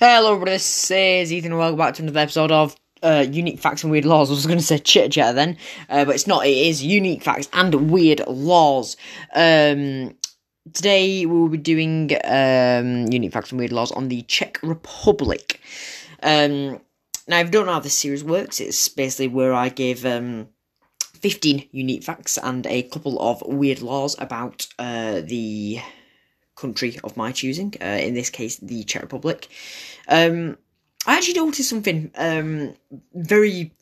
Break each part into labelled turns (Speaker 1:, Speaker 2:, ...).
Speaker 1: Hello, everybody. This is Ethan, welcome back to another episode of uh, Unique Facts and Weird Laws. I was going to say chit chat then, uh, but it's not. It is Unique Facts and Weird Laws. Um, today we will be doing um, Unique Facts and Weird Laws on the Czech Republic. Um, now, if you don't know how this series works, it's basically where I give um, 15 unique facts and a couple of weird laws about uh, the country of my choosing, uh, in this case, the Czech Republic. Um, I actually noticed something um, very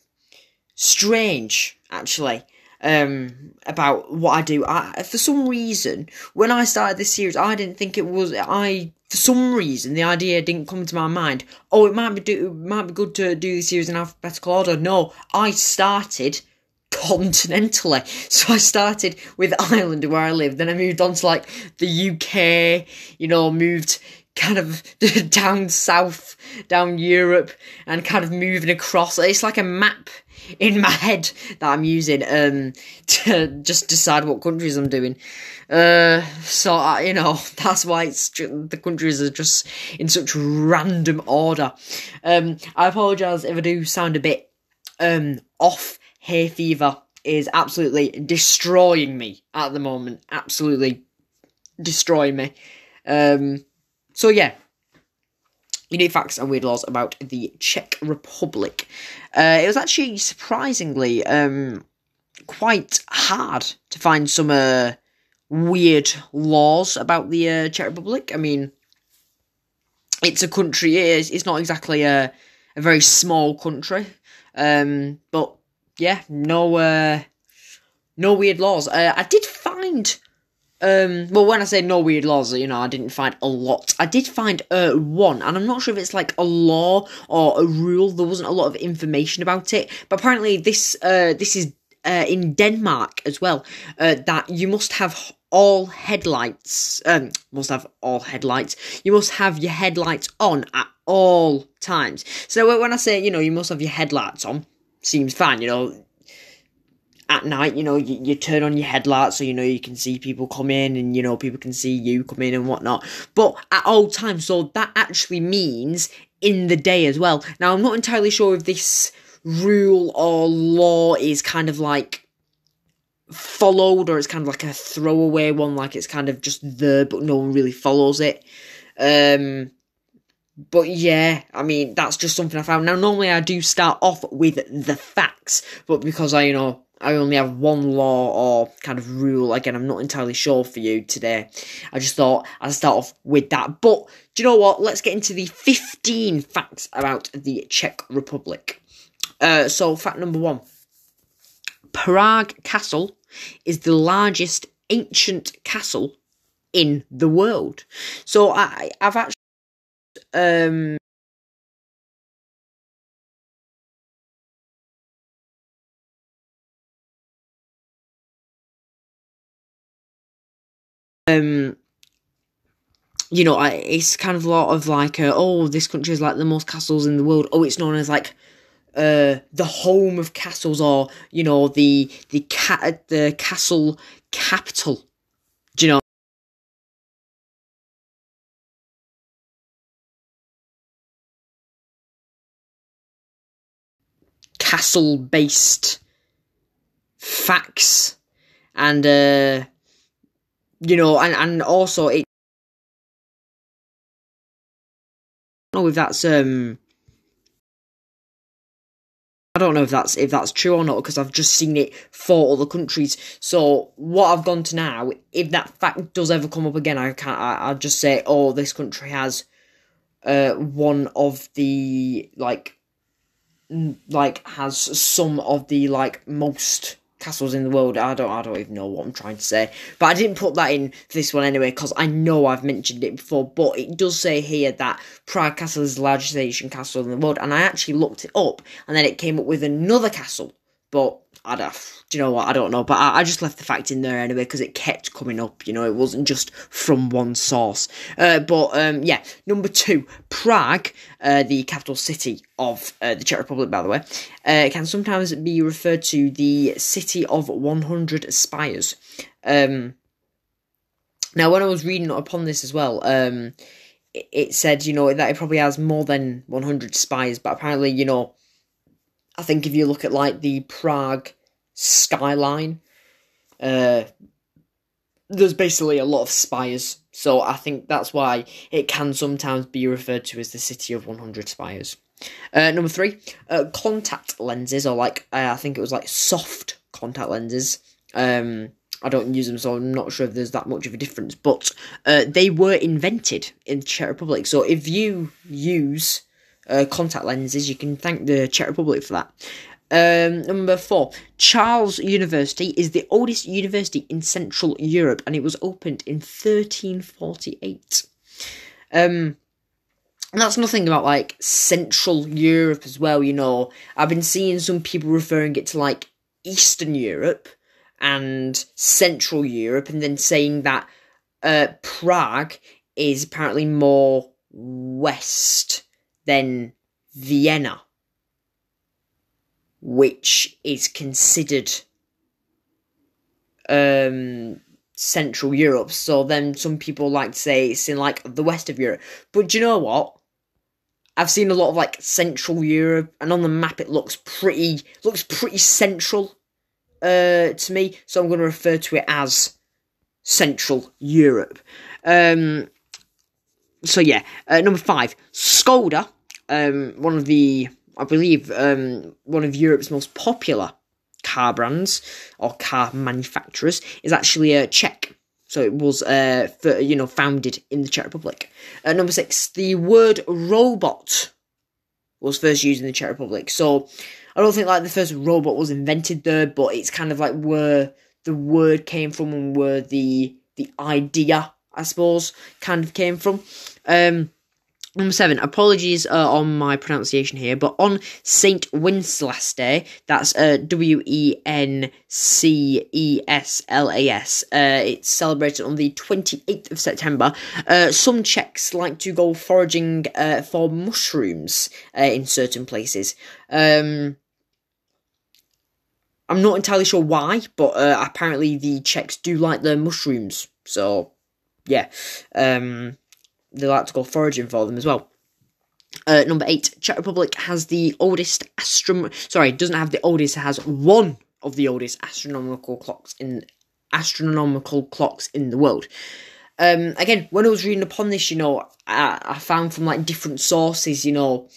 Speaker 1: strange, actually, um, about what I do. I, for some reason, when I started this series, I didn't think it was. I for some reason the idea didn't come to my mind. Oh, it might be do, it might be good to do the series in alphabetical order. No, I started continentally. So I started with Ireland where I live, then I moved on to like the UK, you know, moved kind of down south, down Europe, and kind of moving across. It's like a map in my head that I'm using um to just decide what countries I'm doing. Uh, so I, you know that's why it's the countries are just in such random order. Um, I apologise if I do sound a bit um off hay fever is absolutely destroying me at the moment. Absolutely destroying me. Um, so yeah, unique facts and weird laws about the Czech Republic. Uh, it was actually surprisingly um, quite hard to find some uh, weird laws about the uh, Czech Republic. I mean, it's a country. It is. It's not exactly a a very small country. Um, but yeah, no, uh, no weird laws. Uh, I did find, um, well, when I say no weird laws, you know, I didn't find a lot. I did find uh one, and I'm not sure if it's like a law or a rule. There wasn't a lot of information about it, but apparently this, uh, this is uh, in Denmark as well. Uh, that you must have all headlights. Um, must have all headlights. You must have your headlights on at all times. So when I say, you know, you must have your headlights on seems fine, you know. At night, you know, you, you turn on your headlights so you know you can see people come in and you know people can see you come in and whatnot. But at all times, so that actually means in the day as well. Now, I'm not entirely sure if this rule or law is kind of like followed or it's kind of like a throwaway one, like it's kind of just there but no one really follows it. Um, but yeah, I mean, that's just something I found. Now, normally I do start off with the facts, but because I, you know, I only have one law or kind of rule, again, I'm not entirely sure for you today. I just thought I'd start off with that. But do you know what? Let's get into the 15 facts about the Czech Republic. Uh, so, fact number one Prague Castle is the largest ancient castle in the world. So, I, I've actually um um you know I, it's kind of a lot of like uh, oh this country is like the most castles in the world. Oh it's known as like uh the home of castles or you know the the cat the castle capital castle based facts and uh you know and and also it I don't know if that's um I don't know if that's if that's true or not because I've just seen it for other countries. So what I've gone to now, if that fact does ever come up again, I can't. I, I'll just say, oh, this country has uh one of the like like has some of the like most castles in the world. I don't I don't even know what I'm trying to say. But I didn't put that in for this one anyway, because I know I've mentioned it before. But it does say here that Prague Castle is the largest ancient castle in the world, and I actually looked it up and then it came up with another castle. But I don't, do you know what? I don't know, but I, I just left the fact in there anyway because it kept coming up. You know, it wasn't just from one source. Uh, but um, yeah, number two, Prague, uh, the capital city of uh, the Czech Republic, by the way, uh, can sometimes be referred to the city of 100 spires. Um, now, when I was reading upon this as well, um, it said, you know, that it probably has more than 100 spies, but apparently, you know, I think if you look at like the Prague skyline, uh, there's basically a lot of spires. So I think that's why it can sometimes be referred to as the city of 100 spires. Uh, number three, uh, contact lenses, or like uh, I think it was like soft contact lenses. Um, I don't use them, so I'm not sure if there's that much of a difference. But uh, they were invented in the Czech Republic. So if you use uh, contact lenses, you can thank the Czech Republic for that. Um, number four, Charles University is the oldest university in Central Europe, and it was opened in 1348. Um, and that's nothing about like Central Europe as well. You know, I've been seeing some people referring it to like Eastern Europe and Central Europe, and then saying that uh, Prague is apparently more west than Vienna, which is considered um, Central Europe. So then some people like to say it's in like the west of Europe. But do you know what? I've seen a lot of like Central Europe, and on the map it looks pretty looks pretty central uh, to me, so I'm going to refer to it as Central Europe. Um, so yeah, uh, number five, Skoda, um, one of the, I believe, um, one of Europe's most popular car brands or car manufacturers, is actually a Czech. So it was, uh, for, you know, founded in the Czech Republic. Uh, number six, the word robot was first used in the Czech Republic. So I don't think like the first robot was invented there, but it's kind of like where the word came from and where the the idea, I suppose, kind of came from. Um, Number seven, apologies uh, on my pronunciation here, but on St. Wenceslas Day, that's uh, W E N C E S L A S, uh, it's celebrated on the 28th of September. Uh, some Czechs like to go foraging uh, for mushrooms uh, in certain places. Um, I'm not entirely sure why, but apparently the Czechs do like their mushrooms. So, yeah, um, they like to go foraging for them as well. Uh, number eight, Czech Republic has the oldest astrom. Sorry, doesn't have the oldest. Has one of the oldest astronomical clocks in astronomical clocks in the world. Um, again, when I was reading upon this, you know, I, I found from like different sources, you know,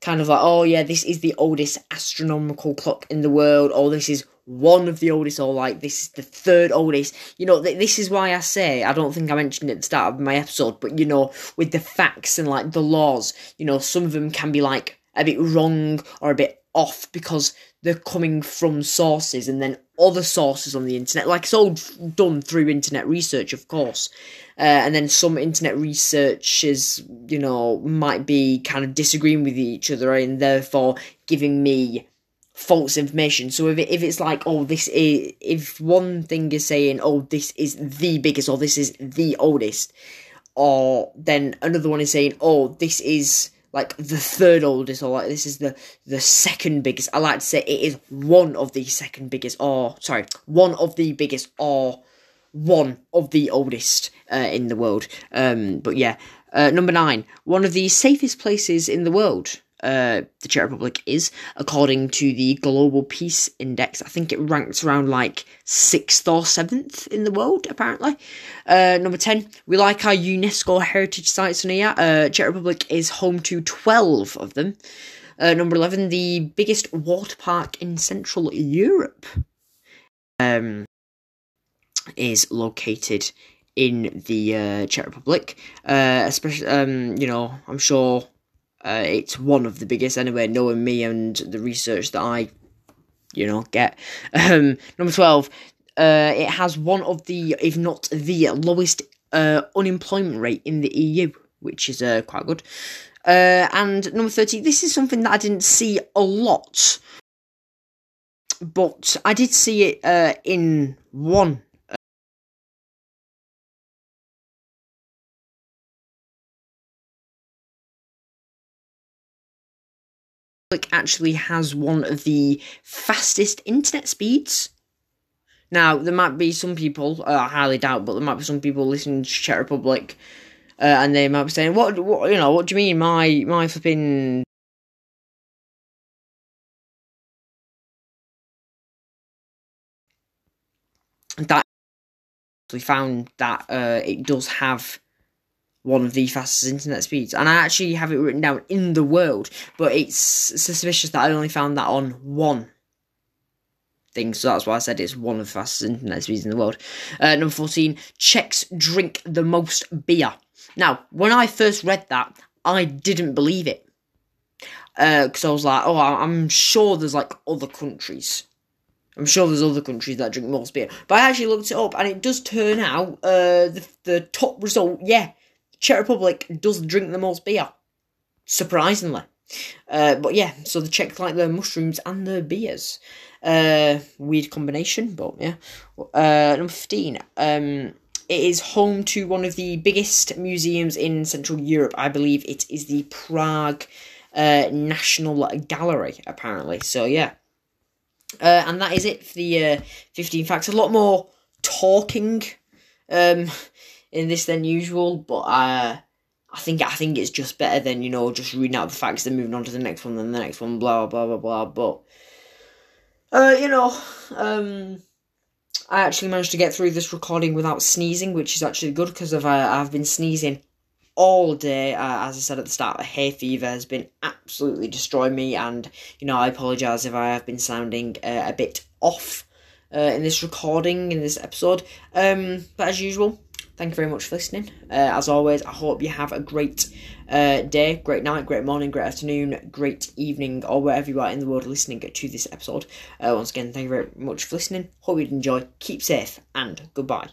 Speaker 1: kind of like, oh yeah, this is the oldest astronomical clock in the world, or this is one of the oldest, or like this is the third oldest. You know, th- this is why I say I don't think I mentioned it at the start of my episode, but you know, with the facts and like the laws, you know, some of them can be like a bit wrong or a bit off because they're coming from sources and then other sources on the internet. Like it's all done through internet research, of course. Uh, and then some internet researchers, you know, might be kind of disagreeing with each other and therefore giving me false information. So if it, if it's like, oh, this is if one thing is saying, oh, this is the biggest or this is the oldest, or then another one is saying, oh, this is like the third oldest or like this is the the second biggest. I like to say it is one of the second biggest or sorry, one of the biggest or one of the oldest uh, in the world. Um, but yeah, uh, number nine, one of the safest places in the world. Uh, the Czech Republic is, according to the Global Peace Index. I think it ranks around like sixth or seventh in the world, apparently. Uh, number 10, we like our UNESCO heritage sites on here. Uh, Czech Republic is home to 12 of them. Uh, number 11, the biggest water park in Central Europe. Um, is located in the uh, Czech Republic. Uh, especially, um, you know, I'm sure uh, it's one of the biggest anyway, knowing me and the research that I, you know, get. Um, number 12, uh, it has one of the, if not the lowest uh, unemployment rate in the EU, which is uh, quite good. Uh, and number 30, this is something that I didn't see a lot, but I did see it uh, in one actually has one of the fastest internet speeds. Now, there might be some people, uh, I highly doubt, but there might be some people listening to Czech Republic uh, and they might be saying, "What, what, you know, what do you mean, my, my flipping." That we found that uh, it does have one of the fastest internet speeds, and I actually have it written down in the world, but it's suspicious that I only found that on one thing, so that's why I said it's one of the fastest internet speeds in the world. Uh, number 14, Czechs drink the most beer. Now, when I first read that, I didn't believe it. Because uh, I was like, oh, I'm sure there's like other countries. I'm sure there's other countries that drink more beer. But I actually looked it up and it does turn out uh, the, the top result, yeah, Czech Republic does drink the most beer. Surprisingly. Uh, but yeah, so the Czechs like their mushrooms and their beers. Uh, weird combination, but yeah. Uh, number 15. Um, it is home to one of the biggest museums in Central Europe. I believe it is the Prague uh, National Gallery, apparently. So yeah. Uh, and that is it for the uh, 15 facts. A lot more talking um, in this than usual, but uh, I think I think it's just better than you know just reading out the facts and moving on to the next one, then the next one, blah blah blah blah. But uh, you know, um, I actually managed to get through this recording without sneezing, which is actually good because I've uh, I've been sneezing all day. Uh, as I said at the start, hay fever has been absolutely destroying me, and you know I apologise if I have been sounding uh, a bit off uh, in this recording in this episode. Um, but as usual, thank you very much for listening. Uh, as always, I hope you have a great uh, day, great night, great morning, great afternoon, great evening, or wherever you are in the world listening to this episode. Uh, once again, thank you very much for listening. Hope you enjoy. Keep safe and goodbye.